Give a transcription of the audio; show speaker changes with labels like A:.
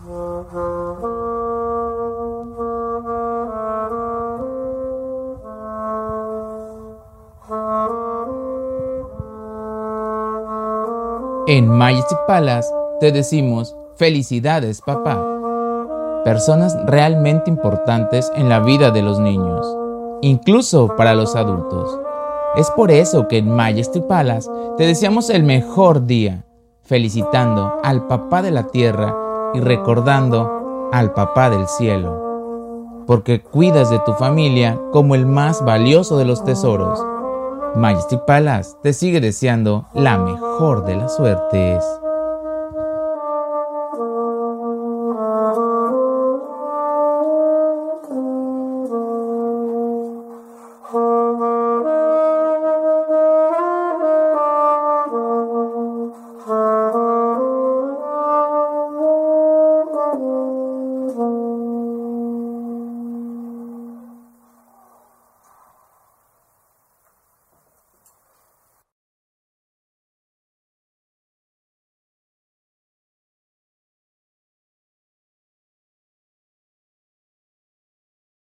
A: En Majestic Palace te decimos felicidades papá. Personas realmente importantes en la vida de los niños, incluso para los adultos. Es por eso que en Majestic Palace te deseamos el mejor día, felicitando al papá de la tierra y recordando al papá del cielo. Porque cuidas de tu familia como el más valioso de los tesoros Majestic Palace te sigue deseando la mejor de las suertes.